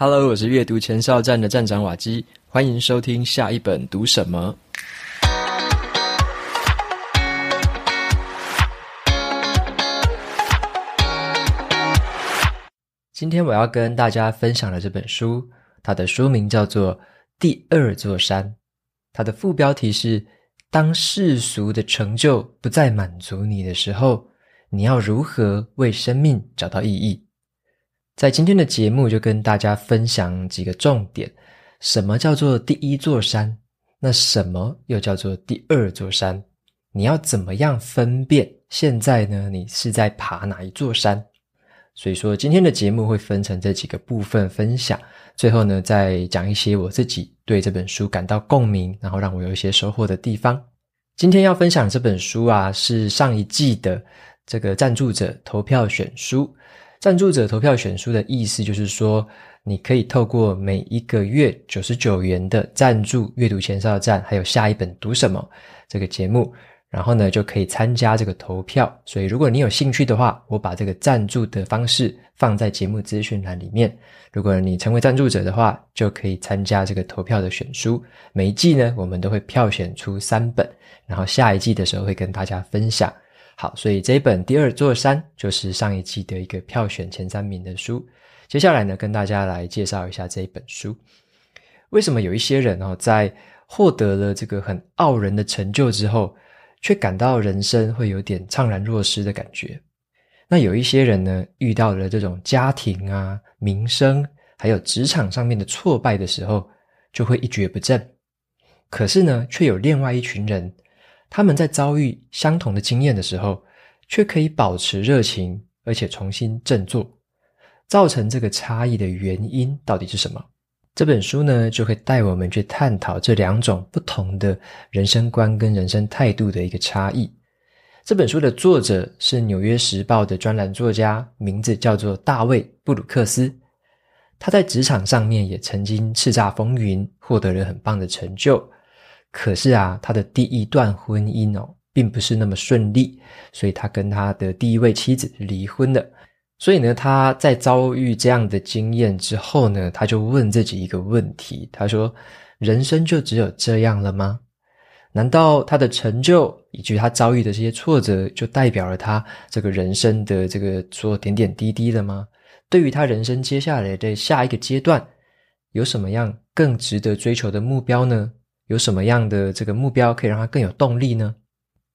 Hello，我是阅读前哨站的站长瓦基，欢迎收听下一本读什么。今天我要跟大家分享的这本书，它的书名叫做《第二座山》，它的副标题是“当世俗的成就不再满足你的时候，你要如何为生命找到意义？”在今天的节目，就跟大家分享几个重点：什么叫做第一座山？那什么又叫做第二座山？你要怎么样分辨？现在呢，你是在爬哪一座山？所以说，今天的节目会分成这几个部分分享。最后呢，再讲一些我自己对这本书感到共鸣，然后让我有一些收获的地方。今天要分享这本书啊，是上一季的这个赞助者投票选书。赞助者投票选书的意思就是说，你可以透过每一个月九十九元的赞助阅读前哨站，还有下一本读什么这个节目，然后呢就可以参加这个投票。所以如果你有兴趣的话，我把这个赞助的方式放在节目资讯栏里面。如果你成为赞助者的话，就可以参加这个投票的选书。每一季呢，我们都会票选出三本，然后下一季的时候会跟大家分享。好，所以这一本《第二座山》就是上一季的一个票选前三名的书。接下来呢，跟大家来介绍一下这一本书。为什么有一些人哦，在获得了这个很傲人的成就之后，却感到人生会有点怅然若失的感觉？那有一些人呢，遇到了这种家庭啊、名声，还有职场上面的挫败的时候，就会一蹶不振。可是呢，却有另外一群人。他们在遭遇相同的经验的时候，却可以保持热情，而且重新振作。造成这个差异的原因到底是什么？这本书呢，就会带我们去探讨这两种不同的人生观跟人生态度的一个差异。这本书的作者是《纽约时报》的专栏作家，名字叫做大卫·布鲁克斯。他在职场上面也曾经叱咤风云，获得了很棒的成就。可是啊，他的第一段婚姻哦，并不是那么顺利，所以他跟他的第一位妻子离婚了。所以呢，他在遭遇这样的经验之后呢，他就问自己一个问题：他说，人生就只有这样了吗？难道他的成就以及他遭遇的这些挫折，就代表了他这个人生的这个所有点点滴滴的吗？对于他人生接下来的下一个阶段，有什么样更值得追求的目标呢？有什么样的这个目标可以让他更有动力呢？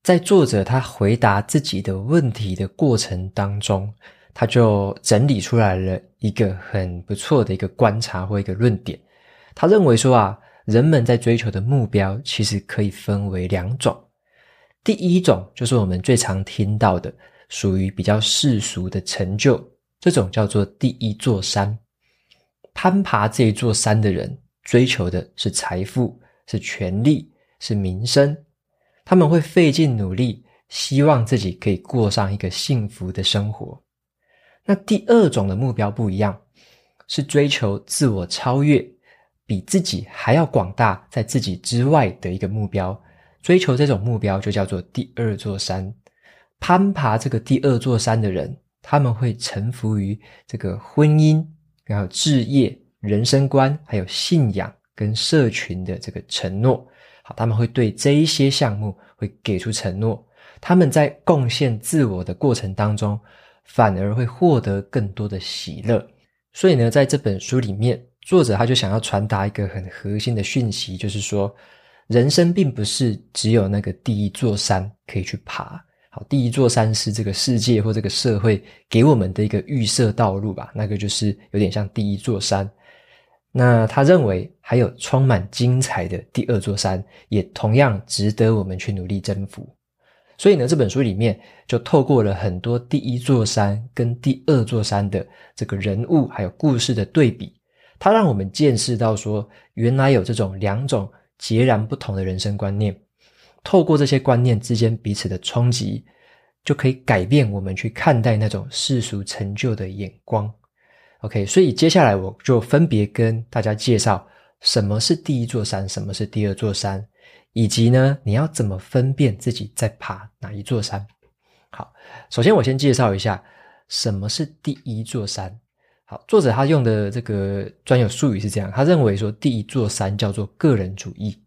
在作者他回答自己的问题的过程当中，他就整理出来了一个很不错的一个观察或一个论点。他认为说啊，人们在追求的目标其实可以分为两种。第一种就是我们最常听到的，属于比较世俗的成就，这种叫做第一座山。攀爬这一座山的人，追求的是财富。是权力，是名声，他们会费尽努力，希望自己可以过上一个幸福的生活。那第二种的目标不一样，是追求自我超越，比自己还要广大，在自己之外的一个目标。追求这种目标就叫做第二座山。攀爬这个第二座山的人，他们会臣服于这个婚姻，然后置业、人生观，还有信仰。跟社群的这个承诺，好，他们会对这一些项目会给出承诺。他们在贡献自我的过程当中，反而会获得更多的喜乐。所以呢，在这本书里面，作者他就想要传达一个很核心的讯息，就是说，人生并不是只有那个第一座山可以去爬。好，第一座山是这个世界或这个社会给我们的一个预设道路吧，那个就是有点像第一座山。那他认为还有充满精彩的第二座山，也同样值得我们去努力征服。所以呢，这本书里面就透过了很多第一座山跟第二座山的这个人物还有故事的对比，它让我们见识到说，原来有这种两种截然不同的人生观念。透过这些观念之间彼此的冲击，就可以改变我们去看待那种世俗成就的眼光。OK，所以接下来我就分别跟大家介绍什么是第一座山，什么是第二座山，以及呢，你要怎么分辨自己在爬哪一座山。好，首先我先介绍一下什么是第一座山。好，作者他用的这个专有术语是这样，他认为说第一座山叫做个人主义。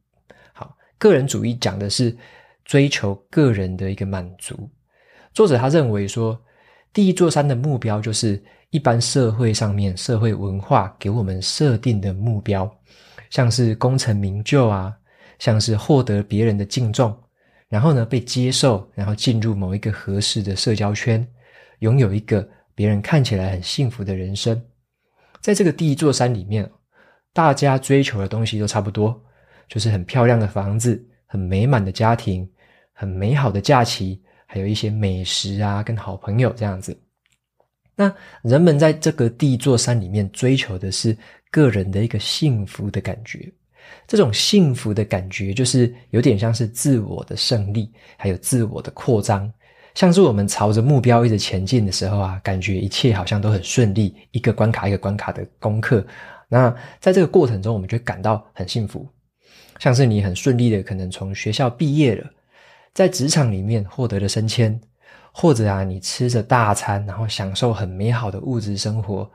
好，个人主义讲的是追求个人的一个满足。作者他认为说，第一座山的目标就是一般社会上面社会文化给我们设定的目标，像是功成名就啊，像是获得别人的敬重，然后呢被接受，然后进入某一个合适的社交圈，拥有一个。别人看起来很幸福的人生，在这个第一座山里面，大家追求的东西都差不多，就是很漂亮的房子、很美满的家庭、很美好的假期，还有一些美食啊，跟好朋友这样子。那人们在这个第一座山里面追求的是个人的一个幸福的感觉，这种幸福的感觉就是有点像是自我的胜利，还有自我的扩张。像是我们朝着目标一直前进的时候啊，感觉一切好像都很顺利，一个关卡一个关卡的攻克。那在这个过程中，我们就感到很幸福。像是你很顺利的可能从学校毕业了，在职场里面获得了升迁，或者啊，你吃着大餐，然后享受很美好的物质生活，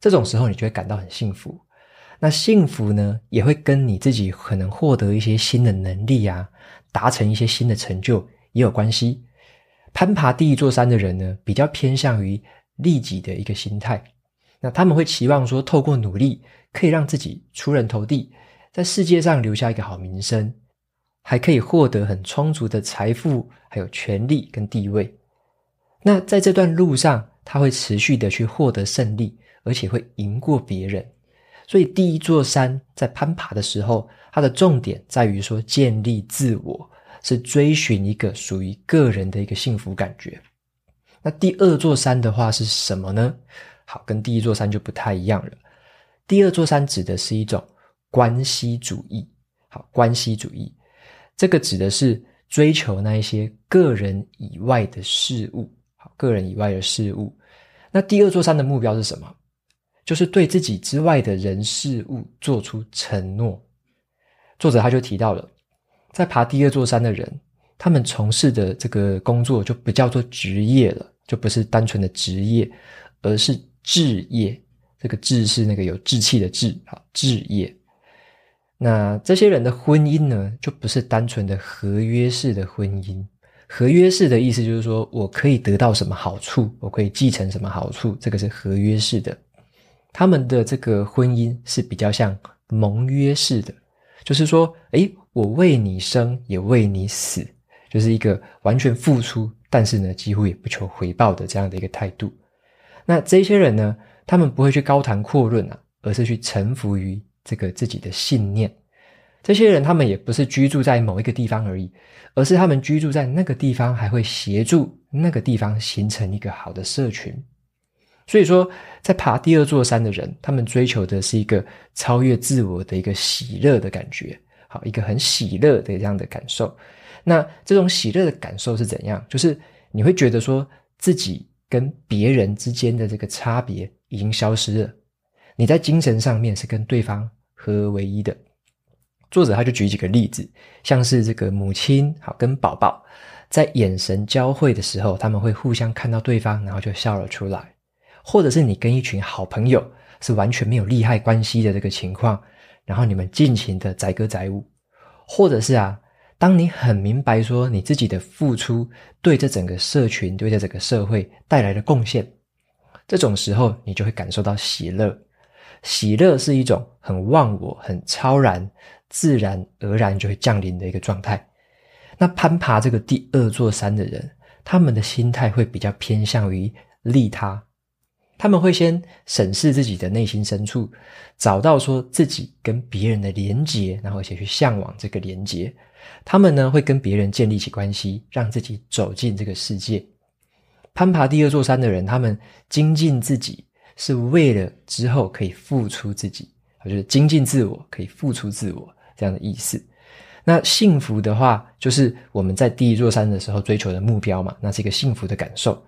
这种时候你就会感到很幸福。那幸福呢，也会跟你自己可能获得一些新的能力啊，达成一些新的成就也有关系。攀爬第一座山的人呢，比较偏向于利己的一个心态。那他们会期望说，透过努力可以让自己出人头地，在世界上留下一个好名声，还可以获得很充足的财富，还有权力跟地位。那在这段路上，他会持续的去获得胜利，而且会赢过别人。所以，第一座山在攀爬的时候，它的重点在于说建立自我。是追寻一个属于个人的一个幸福感觉。那第二座山的话是什么呢？好，跟第一座山就不太一样了。第二座山指的是一种关系主义。好，关系主义，这个指的是追求那一些个人以外的事物。好，个人以外的事物。那第二座山的目标是什么？就是对自己之外的人事物做出承诺。作者他就提到了。在爬第二座山的人，他们从事的这个工作就不叫做职业了，就不是单纯的职业，而是志业。这个志是那个有志气的志啊，志业。那这些人的婚姻呢，就不是单纯的合约式的婚姻。合约式的意思就是说我可以得到什么好处，我可以继承什么好处，这个是合约式的。他们的这个婚姻是比较像盟约式的，就是说，诶我为你生，也为你死，就是一个完全付出，但是呢，几乎也不求回报的这样的一个态度。那这些人呢，他们不会去高谈阔论啊，而是去臣服于这个自己的信念。这些人，他们也不是居住在某一个地方而已，而是他们居住在那个地方，还会协助那个地方形成一个好的社群。所以说，在爬第二座山的人，他们追求的是一个超越自我的一个喜乐的感觉。好，一个很喜乐的这样的感受。那这种喜乐的感受是怎样？就是你会觉得说自己跟别人之间的这个差别已经消失了，你在精神上面是跟对方合而为一的。作者他就举几个例子，像是这个母亲好跟宝宝在眼神交汇的时候，他们会互相看到对方，然后就笑了出来；或者是你跟一群好朋友是完全没有利害关系的这个情况。然后你们尽情的载歌载舞，或者是啊，当你很明白说你自己的付出对这整个社群、对这整个社会带来的贡献，这种时候你就会感受到喜乐。喜乐是一种很忘我、很超然、自然而然就会降临的一个状态。那攀爬这个第二座山的人，他们的心态会比较偏向于利他。他们会先审视自己的内心深处，找到说自己跟别人的连结，然后且去向往这个连结。他们呢会跟别人建立起关系，让自己走进这个世界。攀爬第二座山的人，他们精进自己是为了之后可以付出自己，就是精进自我，可以付出自我这样的意思。那幸福的话，就是我们在第一座山的时候追求的目标嘛，那是一个幸福的感受。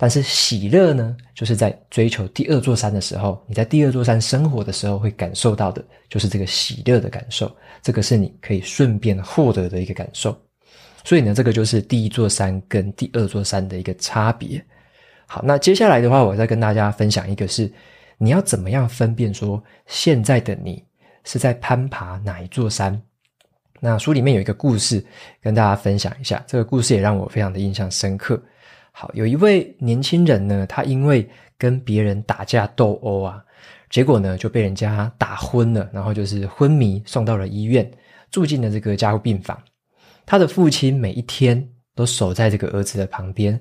但是喜乐呢，就是在追求第二座山的时候，你在第二座山生活的时候会感受到的，就是这个喜乐的感受。这个是你可以顺便获得的一个感受。所以呢，这个就是第一座山跟第二座山的一个差别。好，那接下来的话，我再跟大家分享一个是你要怎么样分辨说现在的你是在攀爬哪一座山？那书里面有一个故事跟大家分享一下，这个故事也让我非常的印象深刻。好，有一位年轻人呢，他因为跟别人打架斗殴啊，结果呢就被人家打昏了，然后就是昏迷送到了医院，住进了这个加护病房。他的父亲每一天都守在这个儿子的旁边，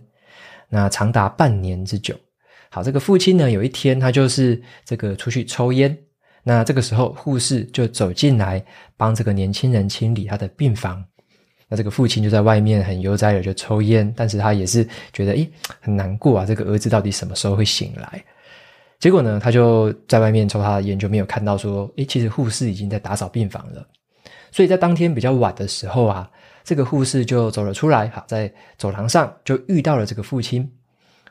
那长达半年之久。好，这个父亲呢，有一天他就是这个出去抽烟。那这个时候，护士就走进来帮这个年轻人清理他的病房。那这个父亲就在外面很悠哉的就抽烟，但是他也是觉得诶很难过啊，这个儿子到底什么时候会醒来？结果呢，他就在外面抽他的烟，就没有看到说，诶其实护士已经在打扫病房了。所以在当天比较晚的时候啊，这个护士就走了出来，好，在走廊上就遇到了这个父亲。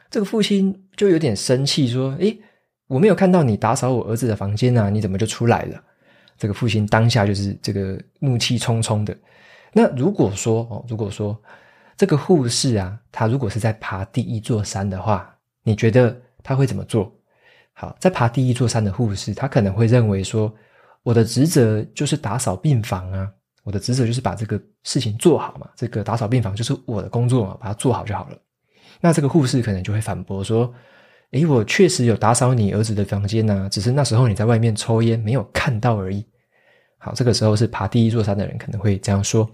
这个父亲就有点生气，说，诶我没有看到你打扫我儿子的房间啊，你怎么就出来了？这个父亲当下就是这个怒气冲冲的。那如果说哦，如果说这个护士啊，他如果是在爬第一座山的话，你觉得他会怎么做？好，在爬第一座山的护士，他可能会认为说，我的职责就是打扫病房啊，我的职责就是把这个事情做好嘛，这个打扫病房就是我的工作嘛，把它做好就好了。那这个护士可能就会反驳说。诶，我确实有打扫你儿子的房间呢，只是那时候你在外面抽烟，没有看到而已。好，这个时候是爬第一座山的人可能会这样说。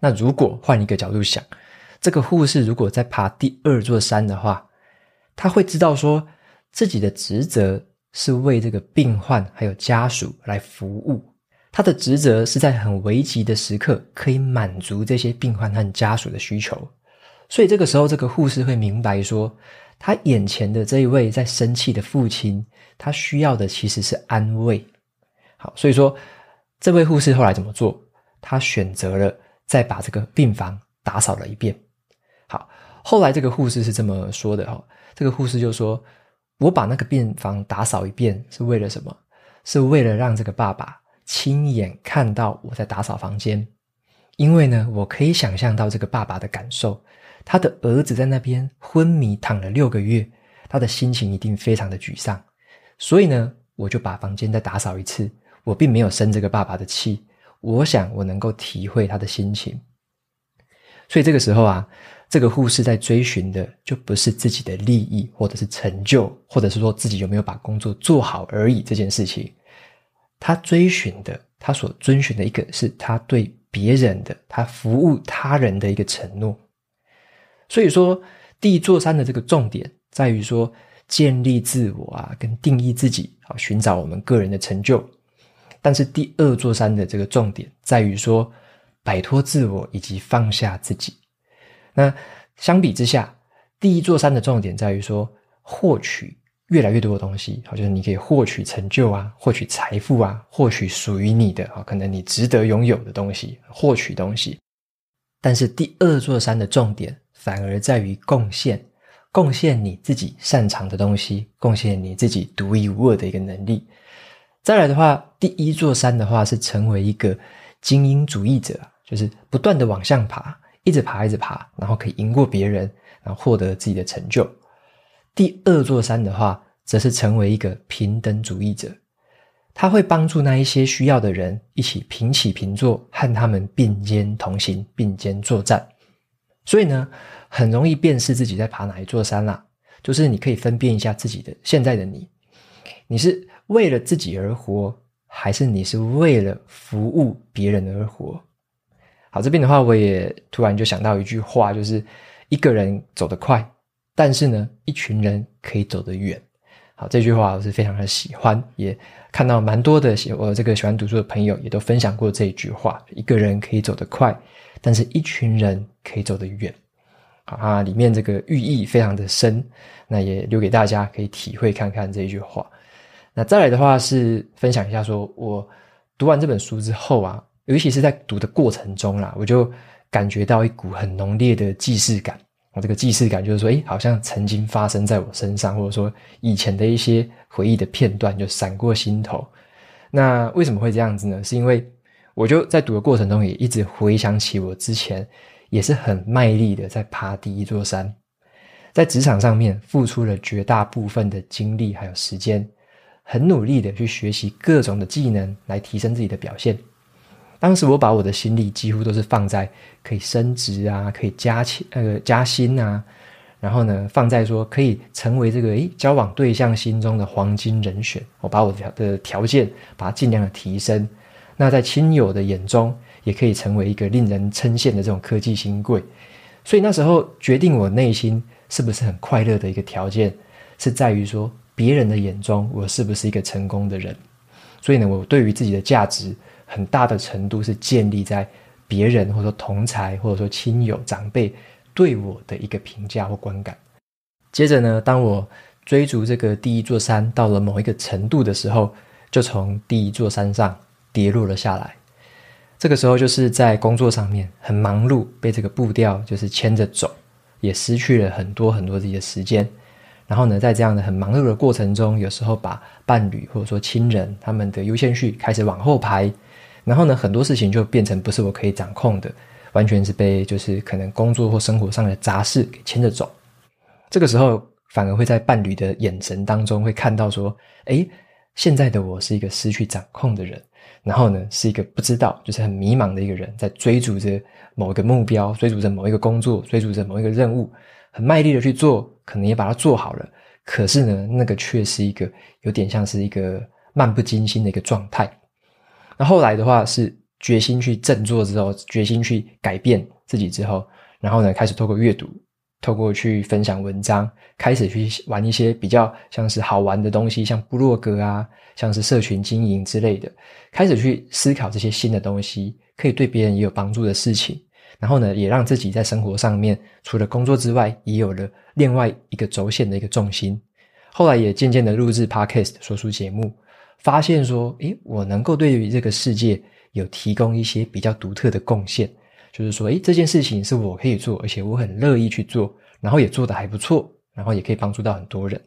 那如果换一个角度想，这个护士如果在爬第二座山的话，他会知道说自己的职责是为这个病患还有家属来服务，他的职责是在很危急的时刻可以满足这些病患和家属的需求。所以这个时候，这个护士会明白说。他眼前的这一位在生气的父亲，他需要的其实是安慰。好，所以说这位护士后来怎么做？他选择了再把这个病房打扫了一遍。好，后来这个护士是这么说的哈，这个护士就说：“我把那个病房打扫一遍是为了什么？是为了让这个爸爸亲眼看到我在打扫房间，因为呢，我可以想象到这个爸爸的感受。”他的儿子在那边昏迷躺了六个月，他的心情一定非常的沮丧。所以呢，我就把房间再打扫一次。我并没有生这个爸爸的气，我想我能够体会他的心情。所以这个时候啊，这个护士在追寻的就不是自己的利益，或者是成就，或者是说自己有没有把工作做好而已。这件事情，他追寻的，他所遵循的一个是他对别人的，他服务他人的一个承诺。所以说，第一座山的这个重点在于说，建立自我啊，跟定义自己，啊，寻找我们个人的成就。但是第二座山的这个重点在于说，摆脱自我以及放下自己。那相比之下，第一座山的重点在于说，获取越来越多的东西，好，就是你可以获取成就啊，获取财富啊，获取属于你的啊，可能你值得拥有的东西，获取东西。但是第二座山的重点。反而在于贡献，贡献你自己擅长的东西，贡献你自己独一无二的一个能力。再来的话，第一座山的话是成为一个精英主义者，就是不断的往上爬，一直爬，一直爬，然后可以赢过别人，然后获得自己的成就。第二座山的话，则是成为一个平等主义者，他会帮助那一些需要的人一起平起平坐，和他们并肩同行，并肩作战。所以呢，很容易辨识自己在爬哪一座山啦。就是你可以分辨一下自己的现在的你，你是为了自己而活，还是你是为了服务别人而活？好，这边的话，我也突然就想到一句话，就是一个人走得快，但是呢，一群人可以走得远。好，这句话我是非常的喜欢，也看到蛮多的喜我这个喜欢读书的朋友也都分享过这一句话：一个人可以走得快。但是一群人可以走得远，啊，里面这个寓意非常的深，那也留给大家可以体会看看这一句话。那再来的话是分享一下，说我读完这本书之后啊，尤其是在读的过程中啦，我就感觉到一股很浓烈的既视感。这个既视感就是说，诶，好像曾经发生在我身上，或者说以前的一些回忆的片段就闪过心头。那为什么会这样子呢？是因为。我就在读的过程中，也一直回想起我之前也是很卖力的在爬第一座山。在职场上面付出了绝大部分的精力还有时间，很努力的去学习各种的技能来提升自己的表现。当时我把我的心力几乎都是放在可以升职啊，可以加薪呃加薪啊，然后呢放在说可以成为这个诶交往对象心中的黄金人选，我把我的条件把它尽量的提升。那在亲友的眼中，也可以成为一个令人称羡的这种科技新贵。所以那时候决定我内心是不是很快乐的一个条件，是在于说别人的眼中我是不是一个成功的人。所以呢，我对于自己的价值很大的程度是建立在别人或者说同才或者说亲友长辈对我的一个评价或观感。接着呢，当我追逐这个第一座山到了某一个程度的时候，就从第一座山上。跌落了下来，这个时候就是在工作上面很忙碌，被这个步调就是牵着走，也失去了很多很多自己的时间。然后呢，在这样的很忙碌的过程中，有时候把伴侣或者说亲人他们的优先序开始往后排，然后呢，很多事情就变成不是我可以掌控的，完全是被就是可能工作或生活上的杂事给牵着走。这个时候反而会在伴侣的眼神当中会看到说，诶，现在的我是一个失去掌控的人。然后呢，是一个不知道，就是很迷茫的一个人，在追逐着某一个目标，追逐着某一个工作，追逐着某一个任务，很卖力的去做，可能也把它做好了。可是呢，那个却是一个有点像是一个漫不经心的一个状态。那后来的话，是决心去振作之后，决心去改变自己之后，然后呢，开始透过阅读。透过去分享文章，开始去玩一些比较像是好玩的东西，像部落格啊，像是社群经营之类的，开始去思考这些新的东西，可以对别人也有帮助的事情。然后呢，也让自己在生活上面，除了工作之外，也有了另外一个轴线的一个重心。后来也渐渐的录制 Podcast 说书节目，发现说，诶，我能够对于这个世界有提供一些比较独特的贡献。就是说，诶，这件事情是我可以做，而且我很乐意去做，然后也做得还不错，然后也可以帮助到很多人。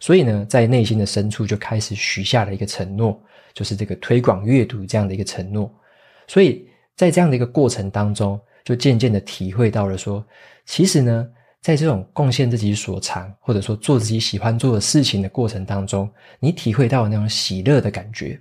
所以呢，在内心的深处就开始许下了一个承诺，就是这个推广阅读这样的一个承诺。所以在这样的一个过程当中，就渐渐的体会到了说，其实呢，在这种贡献自己所长，或者说做自己喜欢做的事情的过程当中，你体会到那种喜乐的感觉，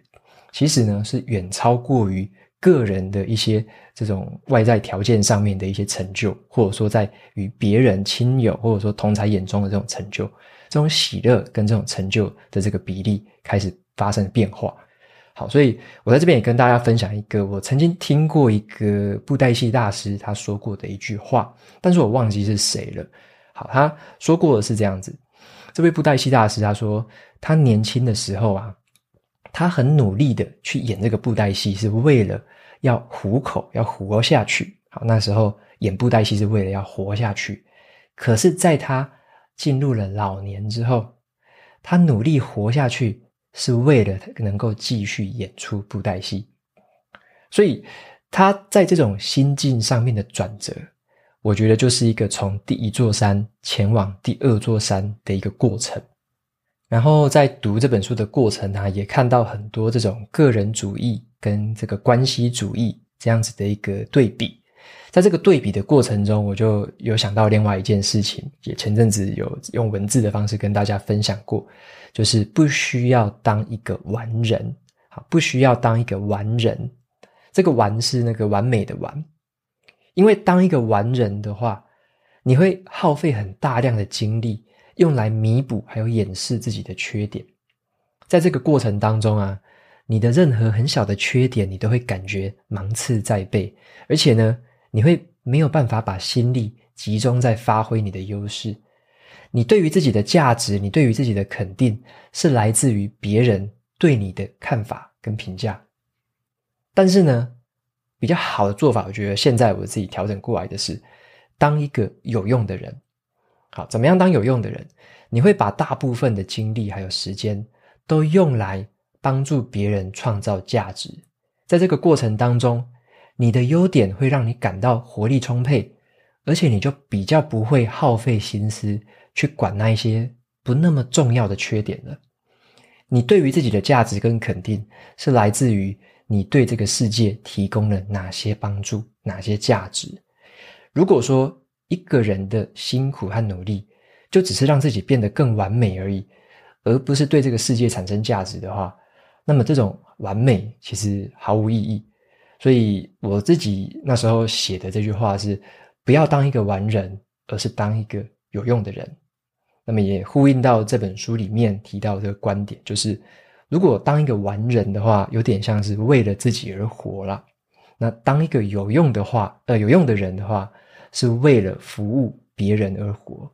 其实呢，是远超过于。个人的一些这种外在条件上面的一些成就，或者说在与别人亲友或者说同侪眼中的这种成就，这种喜乐跟这种成就的这个比例开始发生变化。好，所以我在这边也跟大家分享一个我曾经听过一个布袋戏大师他说过的一句话，但是我忘记是谁了。好，他说过的是这样子：这位布袋戏大师他说，他年轻的时候啊，他很努力的去演这个布袋戏，是为了。要糊口，要活下去。好，那时候演布袋戏是为了要活下去。可是，在他进入了老年之后，他努力活下去，是为了能够继续演出布袋戏。所以，他在这种心境上面的转折，我觉得就是一个从第一座山前往第二座山的一个过程。然后，在读这本书的过程啊，也看到很多这种个人主义。跟这个关系主义这样子的一个对比，在这个对比的过程中，我就有想到另外一件事情，也前阵子有用文字的方式跟大家分享过，就是不需要当一个完人，好，不需要当一个完人。这个完是那个完美的完，因为当一个完人的话，你会耗费很大量的精力用来弥补还有掩饰自己的缺点，在这个过程当中啊。你的任何很小的缺点，你都会感觉芒刺在背，而且呢，你会没有办法把心力集中在发挥你的优势。你对于自己的价值，你对于自己的肯定，是来自于别人对你的看法跟评价。但是呢，比较好的做法，我觉得现在我自己调整过来的是，当一个有用的人。好，怎么样当有用的人？你会把大部分的精力还有时间都用来。帮助别人创造价值，在这个过程当中，你的优点会让你感到活力充沛，而且你就比较不会耗费心思去管那一些不那么重要的缺点了。你对于自己的价值跟肯定，是来自于你对这个世界提供了哪些帮助、哪些价值。如果说一个人的辛苦和努力，就只是让自己变得更完美而已，而不是对这个世界产生价值的话，那么这种完美其实毫无意义。所以我自己那时候写的这句话是：不要当一个完人，而是当一个有用的人。那么也呼应到这本书里面提到的观点，就是如果当一个完人的话，有点像是为了自己而活了。那当一个有用的话，呃，有用的人的话，是为了服务别人而活。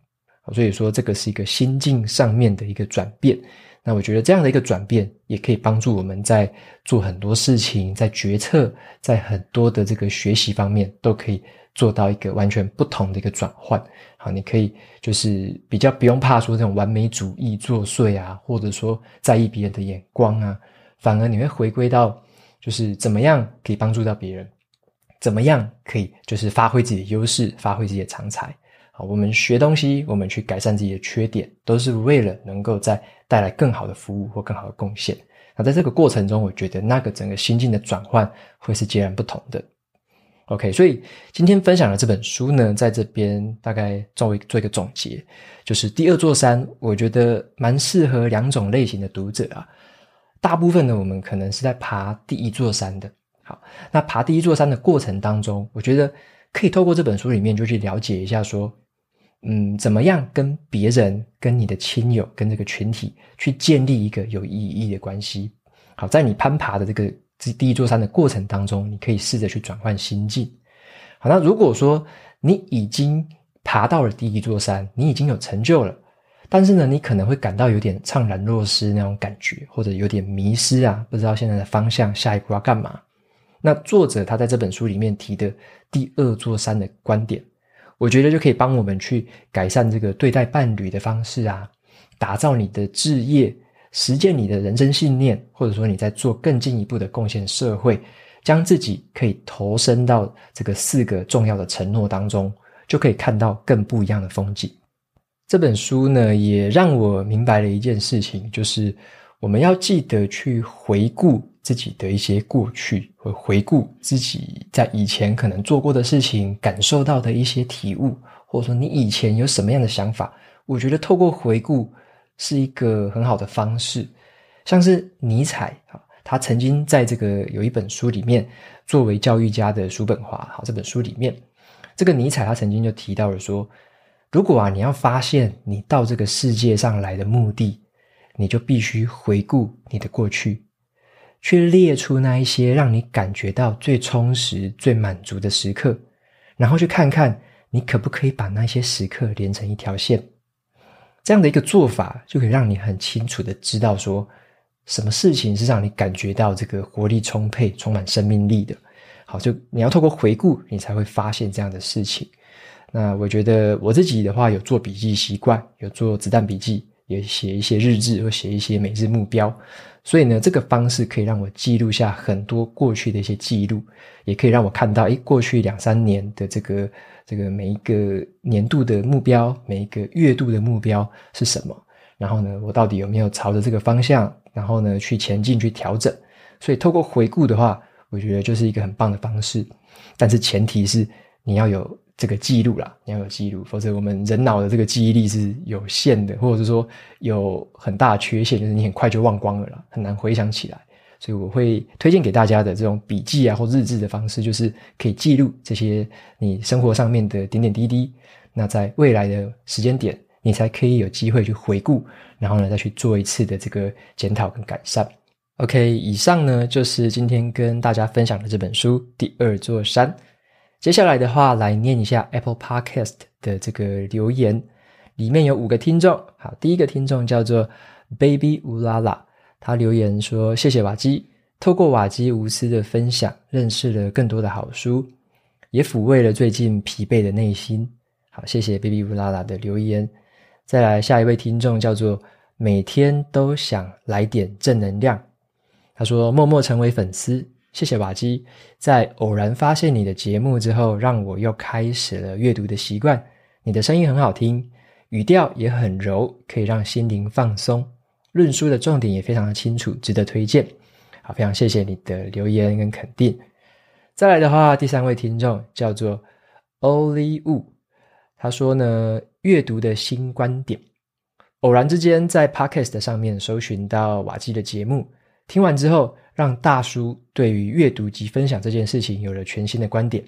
所以说，这个是一个心境上面的一个转变。那我觉得这样的一个转变，也可以帮助我们在做很多事情，在决策，在很多的这个学习方面，都可以做到一个完全不同的一个转换。好，你可以就是比较不用怕说这种完美主义作祟啊，或者说在意别人的眼光啊，反而你会回归到就是怎么样可以帮助到别人，怎么样可以就是发挥自己的优势，发挥自己的长才。好，我们学东西，我们去改善自己的缺点，都是为了能够在带来更好的服务或更好的贡献。那在这个过程中，我觉得那个整个心境的转换会是截然不同的。OK，所以今天分享的这本书呢，在这边大概作为做一个总结，就是第二座山，我觉得蛮适合两种类型的读者啊。大部分呢，我们可能是在爬第一座山的。好，那爬第一座山的过程当中，我觉得可以透过这本书里面就去了解一下，说，嗯，怎么样跟别人、跟你的亲友、跟这个群体去建立一个有意义的关系。好，在你攀爬的这个。这第一座山的过程当中，你可以试着去转换心境。好，那如果说你已经爬到了第一座山，你已经有成就了，但是呢，你可能会感到有点怅然若失那种感觉，或者有点迷失啊，不知道现在的方向，下一步要干嘛。那作者他在这本书里面提的第二座山的观点，我觉得就可以帮我们去改善这个对待伴侣的方式啊，打造你的志业。实践你的人生信念，或者说你在做更进一步的贡献社会，将自己可以投身到这个四个重要的承诺当中，就可以看到更不一样的风景。这本书呢，也让我明白了一件事情，就是我们要记得去回顾自己的一些过去，或回顾自己在以前可能做过的事情，感受到的一些体悟，或者说你以前有什么样的想法。我觉得透过回顾。是一个很好的方式，像是尼采啊，他曾经在这个有一本书里面，作为教育家的叔本华，好，这本书里面，这个尼采他曾经就提到了说，如果啊你要发现你到这个世界上来的目的，你就必须回顾你的过去，去列出那一些让你感觉到最充实、最满足的时刻，然后去看看你可不可以把那些时刻连成一条线。这样的一个做法，就可以让你很清楚的知道说，什么事情是让你感觉到这个活力充沛、充满生命力的。好，就你要透过回顾，你才会发现这样的事情。那我觉得我自己的话，有做笔记习惯，有做子弹笔记，也写一些日志或写一些每日目标。所以呢，这个方式可以让我记录下很多过去的一些记录，也可以让我看到，诶，过去两三年的这个。这个每一个年度的目标，每一个月度的目标是什么？然后呢，我到底有没有朝着这个方向，然后呢去前进、去调整？所以透过回顾的话，我觉得就是一个很棒的方式。但是前提是你要有这个记录啦，你要有记录，否则我们人脑的这个记忆力是有限的，或者是说有很大的缺陷，就是你很快就忘光了啦，很难回想起来。所以我会推荐给大家的这种笔记啊或日志的方式，就是可以记录这些你生活上面的点点滴滴。那在未来的时间点，你才可以有机会去回顾，然后呢再去做一次的这个检讨跟改善。OK，以上呢就是今天跟大家分享的这本书《第二座山》。接下来的话，来念一下 Apple Podcast 的这个留言，里面有五个听众。好，第一个听众叫做 Baby 乌拉拉。他留言说：“谢谢瓦基，透过瓦基无私的分享，认识了更多的好书，也抚慰了最近疲惫的内心。”好，谢谢 baby 乌拉拉的留言。再来下一位听众叫做每天都想来点正能量。他说：“默默成为粉丝，谢谢瓦基，在偶然发现你的节目之后，让我又开始了阅读的习惯。你的声音很好听，语调也很柔，可以让心灵放松。”论述的重点也非常的清楚，值得推荐。好，非常谢谢你的留言跟肯定。再来的话，第三位听众叫做 Oli Wu，他说呢，阅读的新观点。偶然之间在 Podcast 上面搜寻到瓦基的节目，听完之后，让大叔对于阅读及分享这件事情有了全新的观点。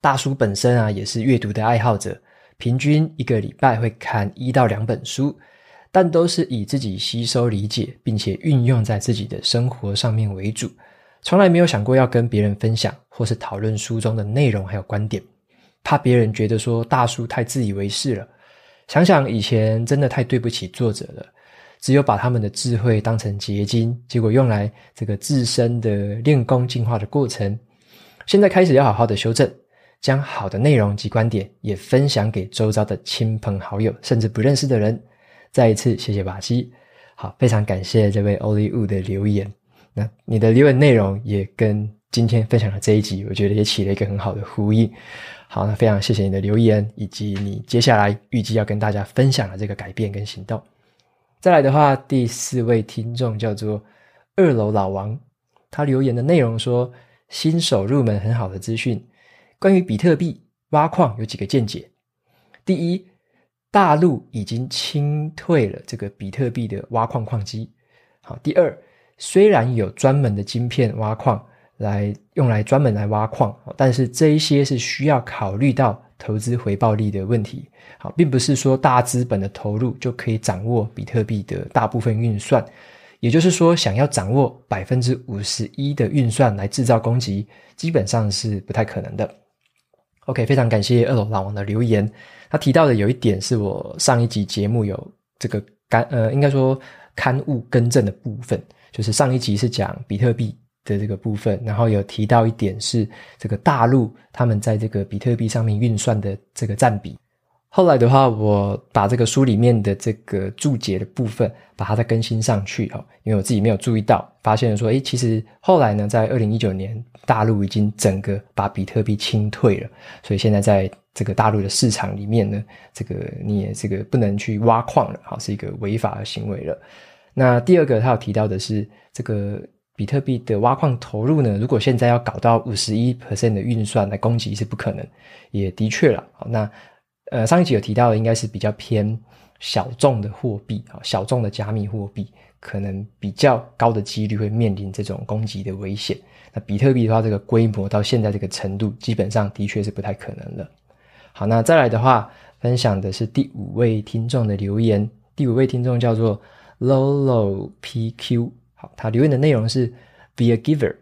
大叔本身啊，也是阅读的爱好者，平均一个礼拜会看一到两本书，但都是以自己吸收理解，并且运用在自己的生活上面为主。从来没有想过要跟别人分享或是讨论书中的内容还有观点，怕别人觉得说大叔太自以为是了。想想以前真的太对不起作者了，只有把他们的智慧当成结晶，结果用来这个自身的练功进化的过程。现在开始要好好的修正，将好的内容及观点也分享给周遭的亲朋好友，甚至不认识的人。再一次谢谢瓦基，好，非常感谢这位 Only Wu 的留言。那你的留言内容也跟今天分享的这一集，我觉得也起了一个很好的呼应。好，那非常谢谢你的留言，以及你接下来预计要跟大家分享的这个改变跟行动。再来的话，第四位听众叫做二楼老王，他留言的内容说：新手入门很好的资讯，关于比特币挖矿有几个见解。第一，大陆已经清退了这个比特币的挖矿矿机。好，第二。虽然有专门的晶片挖矿来用来专门来挖矿，但是这一些是需要考虑到投资回报率的问题。好，并不是说大资本的投入就可以掌握比特币的大部分运算。也就是说，想要掌握百分之五十一的运算来制造攻击，基本上是不太可能的。OK，非常感谢二楼老王的留言。他提到的有一点是我上一集节目有这个干呃，应该说刊物更正的部分。就是上一集是讲比特币的这个部分，然后有提到一点是这个大陆他们在这个比特币上面运算的这个占比。后来的话，我把这个书里面的这个注解的部分把它再更新上去哈，因为我自己没有注意到，发现说，诶，其实后来呢，在二零一九年大陆已经整个把比特币清退了，所以现在在这个大陆的市场里面呢，这个你也这个不能去挖矿了，好，是一个违法的行为了。那第二个，他有提到的是这个比特币的挖矿投入呢，如果现在要搞到五十一 percent 的运算来攻击是不可能，也的确了。好，那呃上一集有提到的应该是比较偏小众的货币啊，小众的加密货币可能比较高的几率会面临这种攻击的危险。那比特币的话，这个规模到现在这个程度，基本上的确是不太可能的。好，那再来的话，分享的是第五位听众的留言，第五位听众叫做。Lolo PQ，好，他留言的内容是 Be a giver，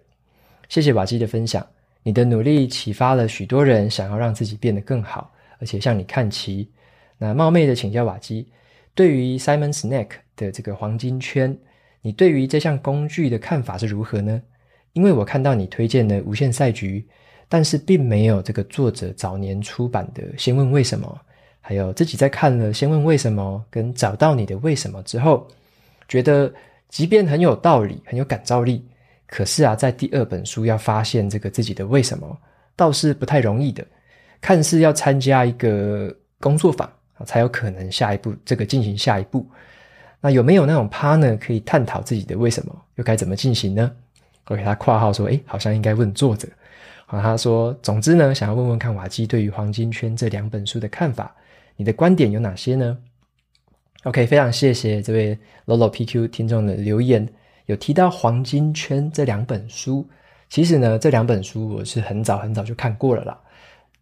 谢谢瓦基的分享，你的努力启发了许多人想要让自己变得更好，而且向你看齐。那冒昧的请教瓦基，对于 Simon Sinek 的这个黄金圈，你对于这项工具的看法是如何呢？因为我看到你推荐的无限赛局，但是并没有这个作者早年出版的《先问为什么》，还有自己在看了《先问为什么》跟找到你的为什么之后。觉得即便很有道理，很有感召力，可是啊，在第二本书要发现这个自己的为什么，倒是不太容易的。看似要参加一个工作坊才有可能下一步这个进行下一步。那有没有那种 partner 可以探讨自己的为什么，又该怎么进行呢？我给他括号说，诶，好像应该问作者。好，他说，总之呢，想要问问看瓦基对于《黄金圈》这两本书的看法，你的观点有哪些呢？OK，非常谢谢这位 Lolo PQ 听众的留言，有提到《黄金圈》这两本书。其实呢，这两本书我是很早很早就看过了啦。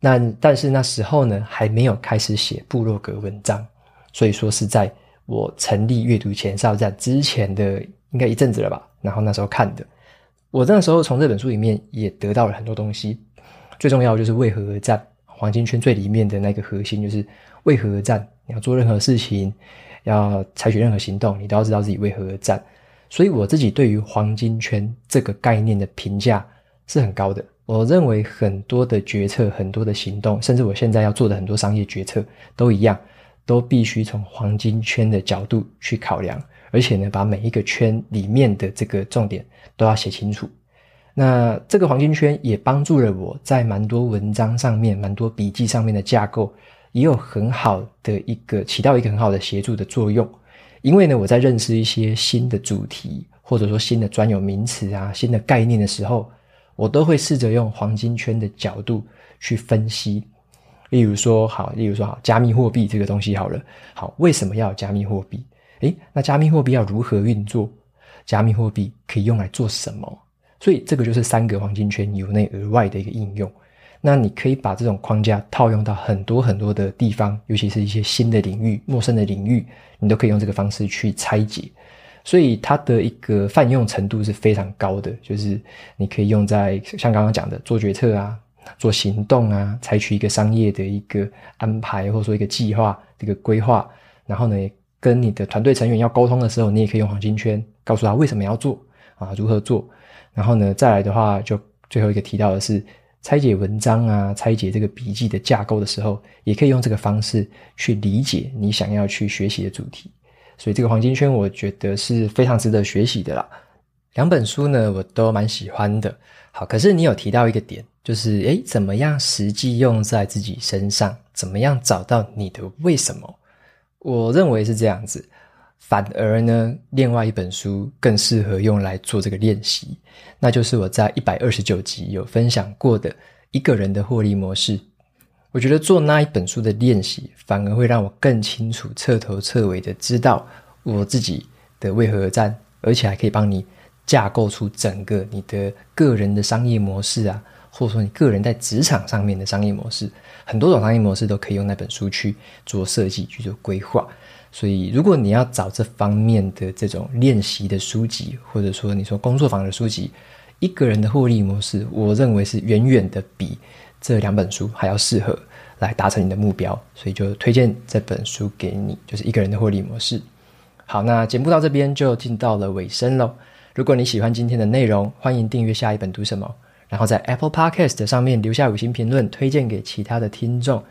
那但是那时候呢，还没有开始写部落格文章，所以说是在我成立阅读前哨站之前的应该一阵子了吧。然后那时候看的，我那时候从这本书里面也得到了很多东西。最重要就是为何而战，《黄金圈》最里面的那个核心就是为何而战。你要做任何事情。要采取任何行动，你都要知道自己为何而战。所以我自己对于黄金圈这个概念的评价是很高的。我认为很多的决策、很多的行动，甚至我现在要做的很多商业决策都一样，都必须从黄金圈的角度去考量，而且呢，把每一个圈里面的这个重点都要写清楚。那这个黄金圈也帮助了我在蛮多文章上面、蛮多笔记上面的架构。也有很好的一个起到一个很好的协助的作用，因为呢，我在认识一些新的主题或者说新的专有名词啊、新的概念的时候，我都会试着用黄金圈的角度去分析，例如说，好，例如说，好，加密货币这个东西好了，好，为什么要有加密货币？诶，那加密货币要如何运作？加密货币可以用来做什么？所以这个就是三个黄金圈由内而外的一个应用。那你可以把这种框架套用到很多很多的地方，尤其是一些新的领域、陌生的领域，你都可以用这个方式去拆解。所以它的一个泛用程度是非常高的，就是你可以用在像刚刚讲的做决策啊、做行动啊、采取一个商业的一个安排，或者说一个计划、这个规划，然后呢，跟你的团队成员要沟通的时候，你也可以用黄金圈告诉他为什么要做啊，如何做。然后呢，再来的话，就最后一个提到的是拆解文章啊，拆解这个笔记的架构的时候，也可以用这个方式去理解你想要去学习的主题。所以这个黄金圈，我觉得是非常值得学习的啦。两本书呢，我都蛮喜欢的。好，可是你有提到一个点，就是诶，怎么样实际用在自己身上？怎么样找到你的为什么？我认为是这样子。反而呢，另外一本书更适合用来做这个练习，那就是我在一百二十九集有分享过的一个人的获利模式。我觉得做那一本书的练习，反而会让我更清楚、彻头彻尾的知道我自己的为何而战，而且还可以帮你架构出整个你的个人的商业模式啊，或者说你个人在职场上面的商业模式，很多种商业模式都可以用那本书去做设计、去做规划。所以，如果你要找这方面的这种练习的书籍，或者说你说工作坊的书籍，一个人的获利模式，我认为是远远的比。这两本书还要适合来达成你的目标，所以就推荐这本书给你，就是一个人的获利模式。好，那节目到这边就进到了尾声喽。如果你喜欢今天的内容，欢迎订阅下一本读什么，然后在 Apple Podcast 上面留下五星评论，推荐给其他的听众。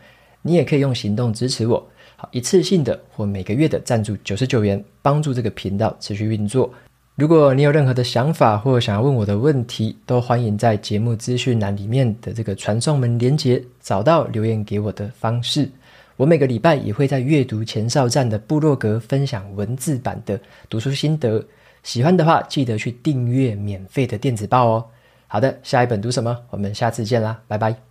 你也可以用行动支持我，好，一次性的或每个月的赞助九十九元，帮助这个频道持续运作。如果你有任何的想法或想要问我的问题，都欢迎在节目资讯栏里面的这个传送门连接找到留言给我的方式。我每个礼拜也会在阅读前哨站的部落格分享文字版的读书心得，喜欢的话记得去订阅免费的电子报哦。好的，下一本读什么？我们下次见啦，拜拜。